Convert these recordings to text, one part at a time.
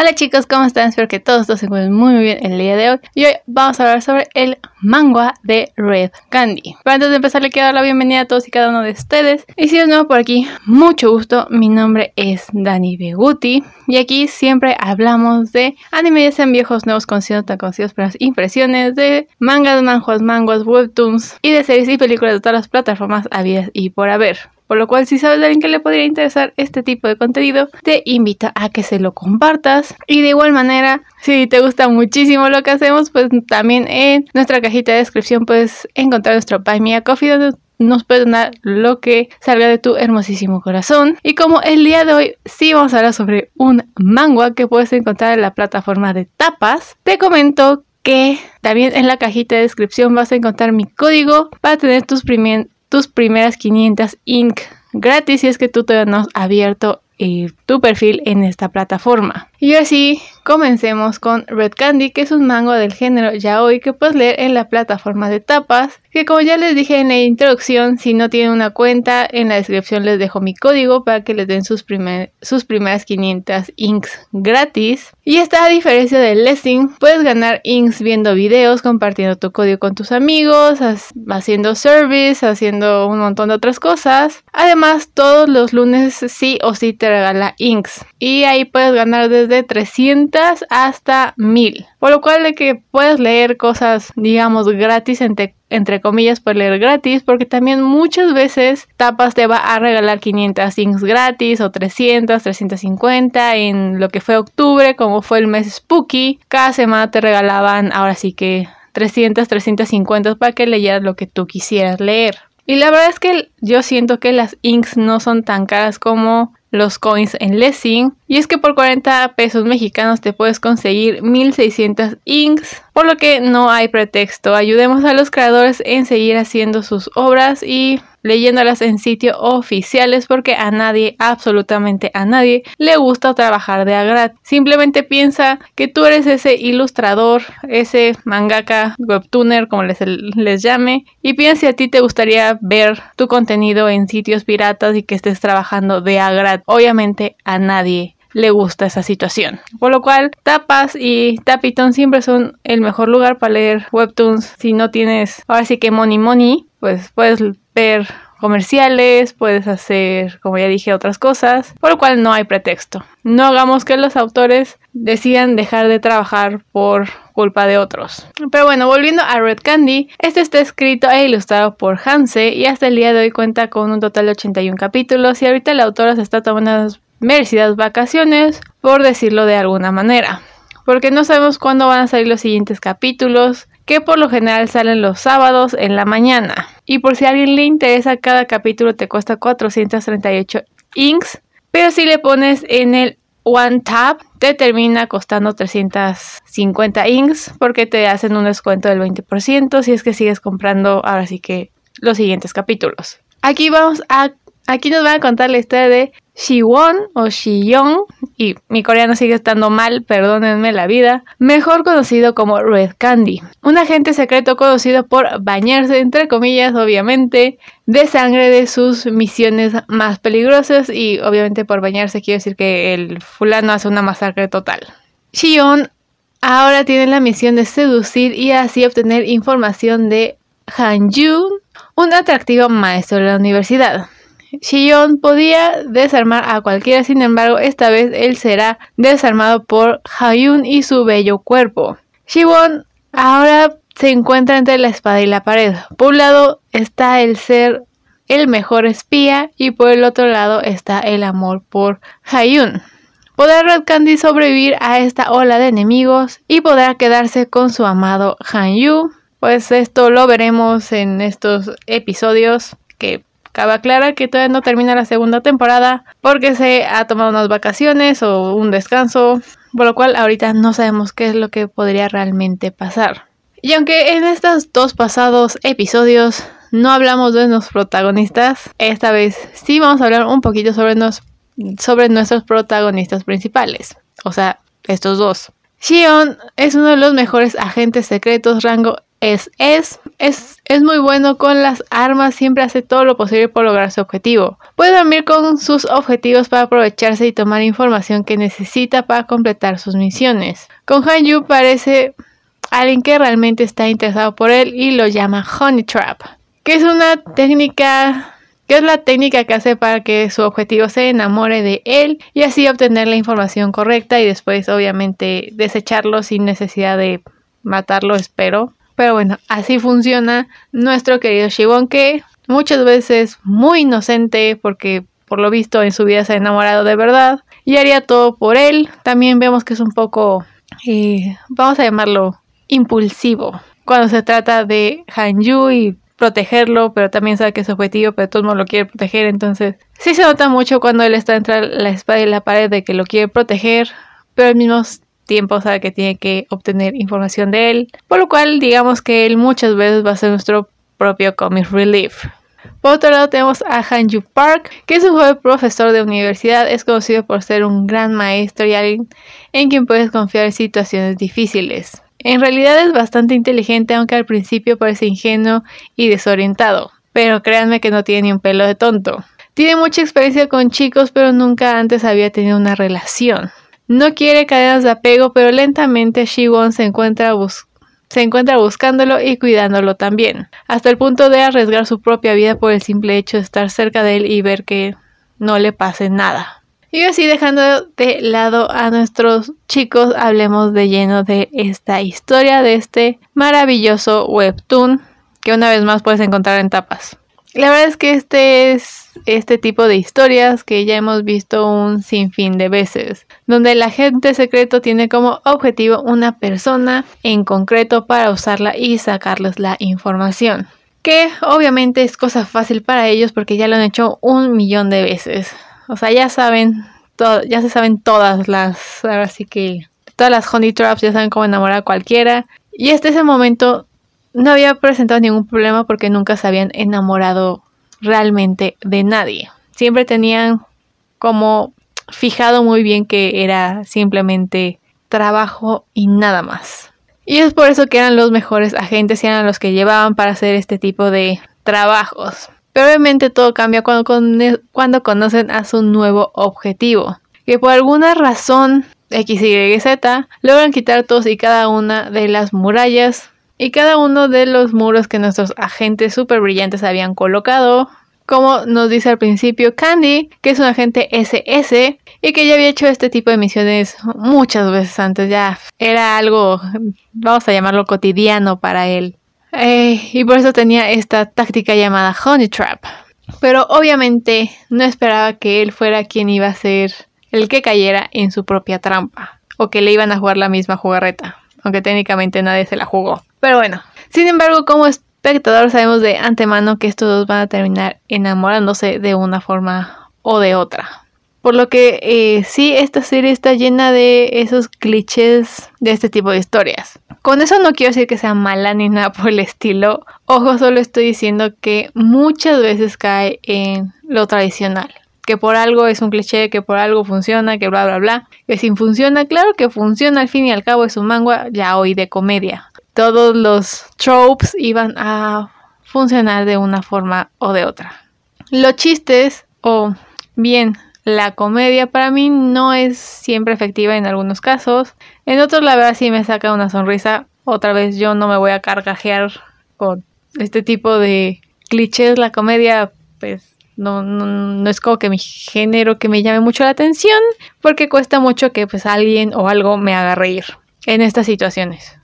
Hola chicos, ¿cómo están? Espero que todos, se encuentren muy, muy bien el día de hoy. Y hoy vamos a hablar sobre el manga de Red Candy. Pero antes de empezar, le quiero dar la bienvenida a todos y cada uno de ustedes. Y si es nuevo por aquí, mucho gusto. Mi nombre es Dani Beguti. Y aquí siempre hablamos de anime, ya sean viejos, nuevos, conocidos, tan conocidos, pero impresiones de mangas, manjuas, manguas, webtoons y de series y películas de todas las plataformas habidas y por haber. Por lo cual, si sabes de alguien que le podría interesar este tipo de contenido, te invito a que se lo compartas. Y de igual manera, si te gusta muchísimo lo que hacemos, pues también en nuestra cajita de descripción puedes encontrar nuestro Buy Me Coffee donde nos puedes donar lo que salga de tu hermosísimo corazón. Y como el día de hoy sí vamos a hablar sobre un manga que puedes encontrar en la plataforma de tapas, te comento que también en la cajita de descripción vas a encontrar mi código para tener tus, tus primeras 500 Inc. gratis si es que tú todavía no has abierto eh, tu perfil en esta plataforma. Y así comencemos con Red Candy, que es un mango del género yaoi que puedes leer en la plataforma de tapas. Que como ya les dije en la introducción, si no tienen una cuenta, en la descripción les dejo mi código para que les den sus, primeras 500 inks gratis. Y esta a diferencia del Lessing, puedes ganar inks viendo videos, compartiendo tu código con tus amigos, haciendo service, haciendo un montón de otras cosas. Además, todos los lunes sí o sí te regala inks. Y ahí puedes ganar desde 300 hasta 1000. Por lo cual de que puedes leer cosas, digamos, gratis entre, entre comillas, puedes leer gratis, porque también muchas veces Tapas te va a regalar 500 inks gratis o 300, 350 en lo que fue octubre, como fue el mes Spooky. Cada semana te regalaban, ahora sí que 300, 350 para que leyeras lo que tú quisieras leer. Y la verdad es que yo siento que las inks no son tan caras como los coins en Lessing. Y es que por 40 pesos mexicanos te puedes conseguir 1600 inks, por lo que no hay pretexto. Ayudemos a los creadores en seguir haciendo sus obras y leyéndolas en sitios oficiales porque a nadie, absolutamente a nadie, le gusta trabajar de agrat. Simplemente piensa que tú eres ese ilustrador, ese mangaka, webtooner, como les, les llame, y piensa si a ti te gustaría ver tu contenido en sitios piratas y que estés trabajando de agrat. Obviamente a nadie le gusta esa situación. Por lo cual, Tapas y Tapiton siempre son el mejor lugar para leer webtoons. Si no tienes, ahora sí que money money, pues puedes ver comerciales, puedes hacer, como ya dije, otras cosas, por lo cual no hay pretexto. No hagamos que los autores decidan dejar de trabajar por culpa de otros. Pero bueno, volviendo a Red Candy, este está escrito e ilustrado por Hanse y hasta el día de hoy cuenta con un total de 81 capítulos y ahorita la autora se está tomando merecidas vacaciones, por decirlo de alguna manera. Porque no sabemos cuándo van a salir los siguientes capítulos, que por lo general salen los sábados en la mañana. Y por si a alguien le interesa, cada capítulo te cuesta 438 inks, pero si le pones en el One Tap, te termina costando 350 inks porque te hacen un descuento del 20% si es que sigues comprando ahora sí que los siguientes capítulos. Aquí vamos a aquí nos van a contar la historia de Shiwon o Shiyong, y mi coreano sigue estando mal, perdónenme la vida, mejor conocido como Red Candy, un agente secreto conocido por bañarse, entre comillas, obviamente, de sangre de sus misiones más peligrosas y obviamente por bañarse quiero decir que el fulano hace una masacre total. Shion ahora tiene la misión de seducir y así obtener información de Han Jun, un atractivo maestro de la universidad. Shion podía desarmar a cualquiera, sin embargo, esta vez él será desarmado por Hayun y su bello cuerpo. Shion ahora se encuentra entre la espada y la pared. Por un lado está el ser el mejor espía y por el otro lado está el amor por Hayun. ¿Podrá Red Candy sobrevivir a esta ola de enemigos y podrá quedarse con su amado Han Yu? Pues esto lo veremos en estos episodios que Cabe clara que todavía no termina la segunda temporada porque se ha tomado unas vacaciones o un descanso, por lo cual ahorita no sabemos qué es lo que podría realmente pasar. Y aunque en estos dos pasados episodios no hablamos de los protagonistas, esta vez sí vamos a hablar un poquito sobre, sobre nuestros protagonistas principales, o sea, estos dos. Shion es uno de los mejores agentes secretos rango es, es, es, es muy bueno con las armas, siempre hace todo lo posible por lograr su objetivo. Puede dormir con sus objetivos para aprovecharse y tomar información que necesita para completar sus misiones. Con Han Yu parece alguien que realmente está interesado por él y lo llama Honey Trap, que es una técnica que es la técnica que hace para que su objetivo se enamore de él y así obtener la información correcta y después obviamente desecharlo sin necesidad de matarlo, espero. Pero bueno, así funciona nuestro querido Shibon que muchas veces muy inocente porque por lo visto en su vida se ha enamorado de verdad y haría todo por él. También vemos que es un poco, eh, vamos a llamarlo, impulsivo cuando se trata de Hanyu y protegerlo, pero también sabe que es objetivo, pero todo el mundo lo quiere proteger, entonces sí se nota mucho cuando él está entre la espada y la pared de que lo quiere proteger, pero al mismo tiempo sabe que tiene que obtener información de él, por lo cual digamos que él muchas veces va a ser nuestro propio comic relief. Por otro lado tenemos a Hanju Park, que es un joven profesor de universidad, es conocido por ser un gran maestro y alguien en quien puedes confiar en situaciones difíciles. En realidad es bastante inteligente, aunque al principio parece ingenuo y desorientado. Pero créanme que no tiene ni un pelo de tonto. Tiene mucha experiencia con chicos, pero nunca antes había tenido una relación. No quiere cadenas de apego, pero lentamente Shiwon se encuentra, se encuentra buscándolo y cuidándolo también, hasta el punto de arriesgar su propia vida por el simple hecho de estar cerca de él y ver que no le pase nada. Y así dejando de lado a nuestros chicos, hablemos de lleno de esta historia, de este maravilloso webtoon que una vez más puedes encontrar en tapas. La verdad es que este es este tipo de historias que ya hemos visto un sinfín de veces, donde el agente secreto tiene como objetivo una persona en concreto para usarla y sacarles la información. Que obviamente es cosa fácil para ellos porque ya lo han hecho un millón de veces. O sea, ya saben, ya se saben todas las, ahora sí que todas las honey traps ya saben cómo enamorar a cualquiera. Y este ese momento no había presentado ningún problema porque nunca se habían enamorado realmente de nadie. Siempre tenían como fijado muy bien que era simplemente trabajo y nada más. Y es por eso que eran los mejores agentes y eran los que llevaban para hacer este tipo de trabajos. Pero obviamente todo cambia cuando, cuando conocen a su nuevo objetivo. Que por alguna razón X, Y, Z logran quitar todos y cada una de las murallas y cada uno de los muros que nuestros agentes super brillantes habían colocado. Como nos dice al principio Candy, que es un agente SS y que ya había hecho este tipo de misiones muchas veces antes, ya era algo, vamos a llamarlo cotidiano para él. Eh, y por eso tenía esta táctica llamada Honey Trap. Pero obviamente no esperaba que él fuera quien iba a ser el que cayera en su propia trampa. O que le iban a jugar la misma jugarreta. Aunque técnicamente nadie se la jugó. Pero bueno. Sin embargo, como espectador sabemos de antemano que estos dos van a terminar enamorándose de una forma o de otra. Por lo que eh, sí, esta serie está llena de esos clichés de este tipo de historias. Con eso no quiero decir que sea mala ni nada por el estilo. Ojo, solo estoy diciendo que muchas veces cae en lo tradicional. Que por algo es un cliché, que por algo funciona, que bla bla bla. Que si funciona, claro que funciona, al fin y al cabo es un manga ya hoy de comedia. Todos los tropes iban a funcionar de una forma o de otra. Los chistes, o bien la comedia para mí no es siempre efectiva en algunos casos. En otros la verdad sí me saca una sonrisa. Otra vez yo no me voy a carcajear con este tipo de clichés. La comedia pues no, no, es como que mi género que me llame mucho la atención. Porque cuesta mucho que pues alguien o algo me haga reír en estas situaciones.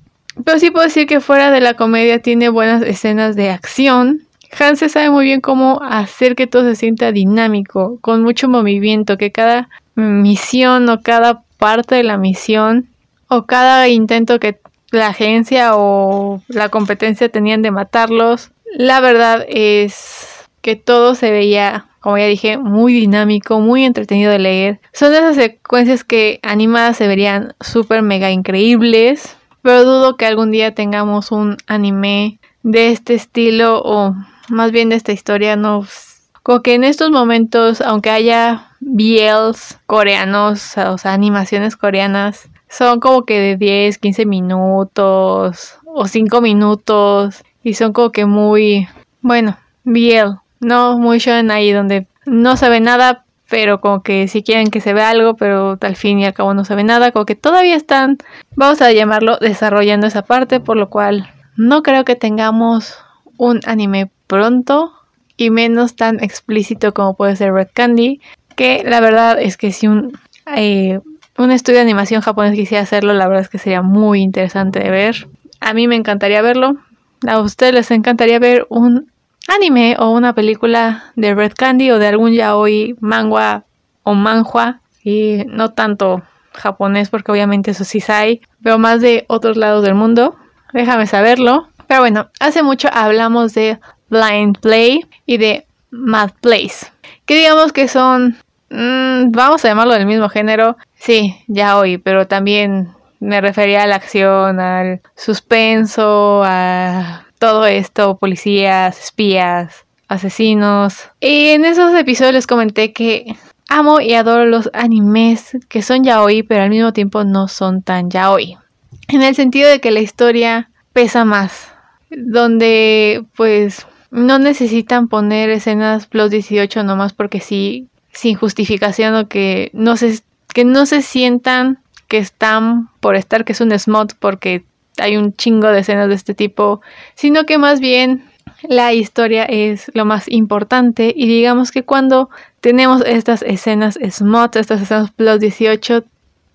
Pero sí puedo decir que fuera de la comedia tiene buenas escenas de acción Hans sabe muy bien cómo hacer que todo se sienta dinámico, con mucho movimiento, que cada misión o cada parte de la misión o cada intento que la agencia o la competencia tenían de matarlos, la verdad es que todo se veía, como ya dije, muy dinámico, muy entretenido de leer. Son esas secuencias que animadas se verían súper mega increíbles, pero dudo que algún día tengamos un anime de este estilo o más bien de esta historia no como que en estos momentos aunque haya BLs coreanos o sea animaciones coreanas son como que de 10 15 minutos o cinco minutos y son como que muy, bueno, bien, no muy shonen ahí donde no se ve nada, pero como que si quieren que se vea algo, pero al fin y al cabo no se ve nada, como que todavía están, vamos a llamarlo, desarrollando esa parte, por lo cual no creo que tengamos un anime pronto y menos tan explícito como puede ser Red Candy, que la verdad es que si un, eh, un estudio de animación japonés quisiera hacerlo, la verdad es que sería muy interesante de ver. A mí me encantaría verlo. A ustedes les encantaría ver un anime o una película de Red Candy o de algún yaoi, manga o manhua y no tanto japonés porque obviamente eso sí hay, pero más de otros lados del mundo. Déjame saberlo. Pero bueno, hace mucho hablamos de Blind Play y de Mad Place, que digamos que son, mm, vamos a llamarlo del mismo género, sí, yaoi, pero también me refería a la acción, al suspenso, a todo esto, policías, espías, asesinos. Y en esos episodios les comenté que amo y adoro los animes que son yaoi, pero al mismo tiempo no son tan yaoi. En el sentido de que la historia pesa más, donde pues no necesitan poner escenas plus 18 nomás porque sí, sin justificación o que no se, que no se sientan que están por estar que es un smot porque hay un chingo de escenas de este tipo, sino que más bien la historia es lo más importante y digamos que cuando tenemos estas escenas SMOT, estas escenas Plus 18,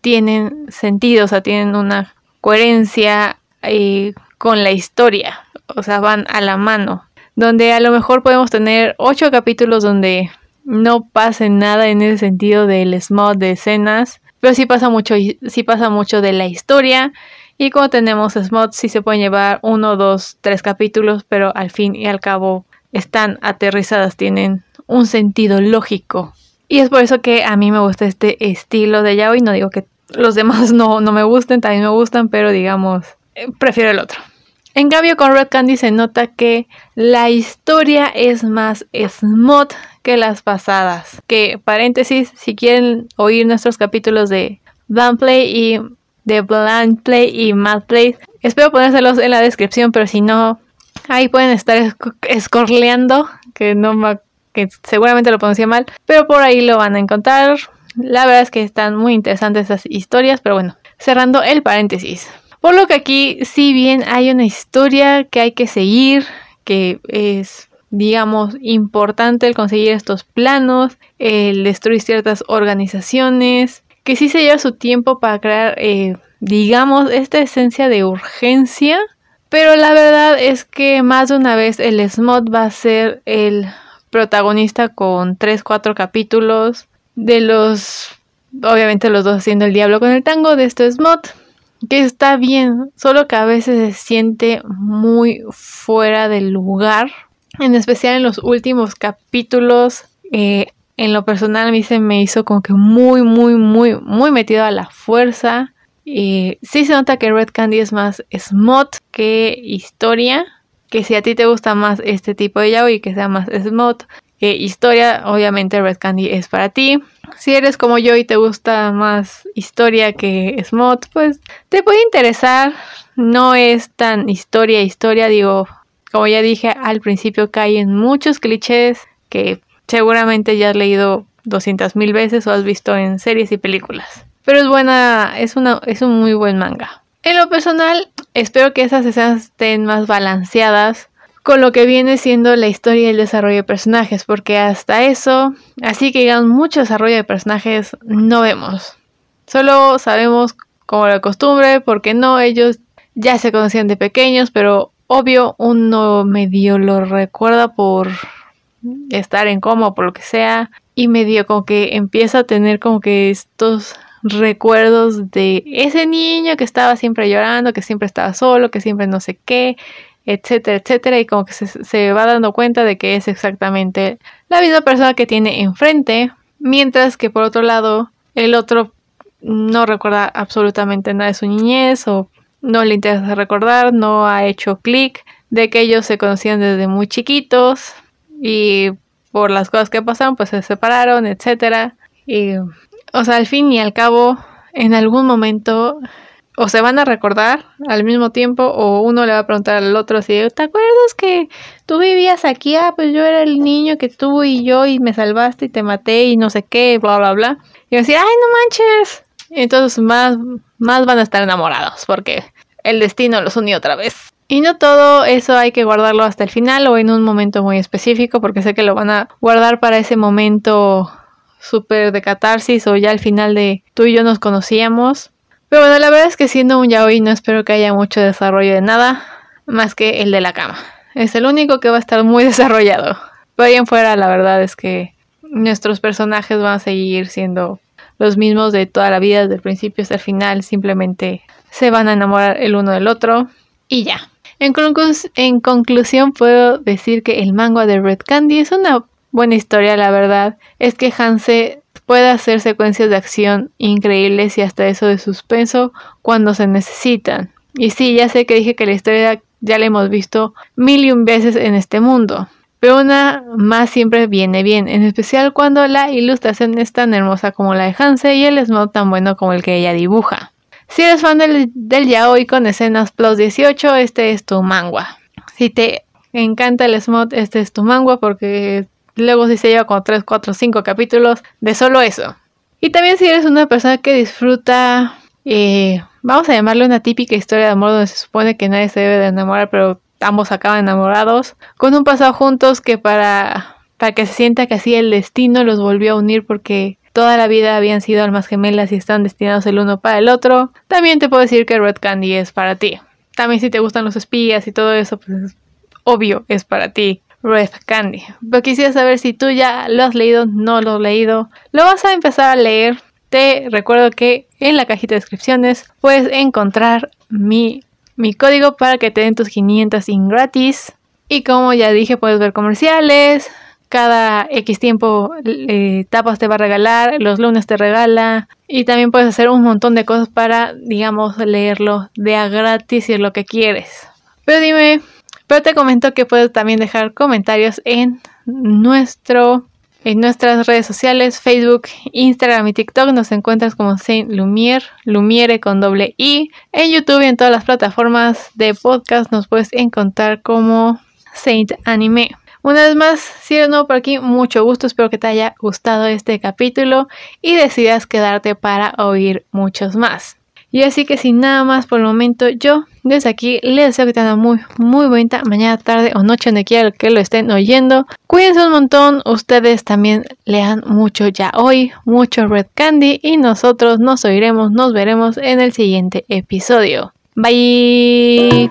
tienen sentido, o sea, tienen una coherencia eh, con la historia, o sea, van a la mano, donde a lo mejor podemos tener ocho capítulos donde no pase nada en ese sentido del SMOT de escenas, pero sí pasa mucho, sí pasa mucho de la historia y como tenemos SMOT, sí se pueden llevar uno, dos, tres capítulos, pero al fin y al cabo están aterrizadas, tienen un sentido lógico. Y es por eso que a mí me gusta este estilo de yaoi. No digo que los demás no, no me gusten, también me gustan, pero digamos, eh, prefiero el otro. En cambio, con Red Candy se nota que la historia es más smot que las pasadas. Que, paréntesis, si quieren oír nuestros capítulos de Play y de Blind Play y Mad Play. Espero ponérselos en la descripción, pero si no, ahí pueden estar escorleando, que no que seguramente lo pronuncié mal, pero por ahí lo van a encontrar. La verdad es que están muy interesantes esas historias, pero bueno, cerrando el paréntesis. Por lo que aquí, si bien hay una historia que hay que seguir, que es, digamos, importante el conseguir estos planos, el destruir ciertas organizaciones, que sí se lleva su tiempo para crear, eh, digamos, esta esencia de urgencia. Pero la verdad es que más de una vez el SMOT va a ser el protagonista con 3-4 capítulos de los, obviamente los dos haciendo el diablo con el tango de este SMOT. Que está bien, solo que a veces se siente muy fuera del lugar. En especial en los últimos capítulos. Eh, en lo personal a mí se me hizo como que muy, muy, muy, muy metido a la fuerza. Y sí se nota que Red Candy es más smot que historia. Que si a ti te gusta más este tipo de yaoi que sea más smot que historia, obviamente Red Candy es para ti. Si eres como yo y te gusta más historia que smot, pues te puede interesar. No es tan historia, historia, digo, como ya dije al principio, cae en muchos clichés que seguramente ya has leído 200 mil veces o has visto en series y películas. Pero es buena, es, una, es un muy buen manga. En lo personal, espero que esas escenas estén más balanceadas con lo que viene siendo la historia y el desarrollo de personajes, porque hasta eso, así que digan mucho desarrollo de personajes, no vemos. Solo sabemos como la costumbre, porque no, ellos ya se conocían de pequeños, pero obvio uno medio lo recuerda por estar en coma por lo que sea y medio como que empieza a tener como que estos recuerdos de ese niño que estaba siempre llorando, que siempre estaba solo, que siempre no sé qué, etcétera, etcétera, y como que se, se va dando cuenta de que es exactamente la misma persona que tiene enfrente, mientras que por otro lado el otro no recuerda absolutamente nada de su niñez o no le interesa recordar, no ha hecho clic de que ellos se conocían desde muy chiquitos, y por las cosas que pasaron pues se separaron, etcétera. Y o sea, al fin y al cabo en algún momento o se van a recordar al mismo tiempo o uno le va a preguntar al otro si ¿te acuerdas que tú vivías aquí? Ah, pues yo era el niño que tú y yo y me salvaste y te maté y no sé qué, bla, bla, bla. Y decir, ay, no manches. entonces más, más van a estar enamorados porque el destino los unió otra vez. Y no todo eso hay que guardarlo hasta el final o en un momento muy específico porque sé que lo van a guardar para ese momento súper de catarsis o ya al final de tú y yo nos conocíamos. Pero bueno, la verdad es que siendo un yaoi no espero que haya mucho desarrollo de nada más que el de la cama. Es el único que va a estar muy desarrollado. Pero ahí en fuera la verdad es que nuestros personajes van a seguir siendo los mismos de toda la vida, desde el principio hasta el final. Simplemente se van a enamorar el uno del otro y ya. En, en conclusión puedo decir que el manga de Red Candy es una buena historia, la verdad. Es que Hanse puede hacer secuencias de acción increíbles y hasta eso de suspenso cuando se necesitan. Y sí, ya sé que dije que la historia ya la hemos visto mil y un veces en este mundo. Pero una más siempre viene bien, en especial cuando la ilustración es tan hermosa como la de Hanse y el smog tan bueno como el que ella dibuja. Si eres fan del, del yaoi con escenas plus 18, este es tu manga. Si te encanta el smog, este es tu manga porque Luego sí se lleva como 3, 4, 5 capítulos de solo eso. Y también si eres una persona que disfruta, eh, vamos a llamarle una típica historia de amor donde se supone que nadie se debe de enamorar, pero ambos acaban enamorados, con un pasado juntos que para, para que se sienta que así el destino los volvió a unir porque toda la vida habían sido almas gemelas y están destinados el uno para el otro, también te puedo decir que Red Candy es para ti. También si te gustan los espías y todo eso, pues obvio es para ti. Red Candy. Pero quisiera saber si tú ya lo has leído, no lo has leído. Lo vas a empezar a leer. Te recuerdo que en la cajita de descripciones puedes encontrar mi, mi código para que te den tus 500 in gratis. Y como ya dije, puedes ver comerciales. Cada X tiempo eh, tapas te va a regalar, los lunes te regala. Y también puedes hacer un montón de cosas para, digamos, leerlo de a gratis si es lo que quieres. Pero dime, pero te comento que puedes también dejar comentarios en nuestro en nuestras redes sociales, Facebook, Instagram y TikTok nos encuentras como Saint Lumiere, Lumiere con doble I. En YouTube y en todas las plataformas de podcast nos puedes encontrar como Saint Anime. Una vez más, si eres nuevo por aquí, mucho gusto, espero que te haya gustado este capítulo y decidas quedarte para oír muchos más. Y así que sin nada más por el momento, yo desde aquí les deseo que tengan muy, muy bonita mañana, tarde o noche, donde quiera que lo estén oyendo. Cuídense un montón, ustedes también lean mucho ya hoy, mucho Red Candy y nosotros nos oiremos, nos veremos en el siguiente episodio. Bye.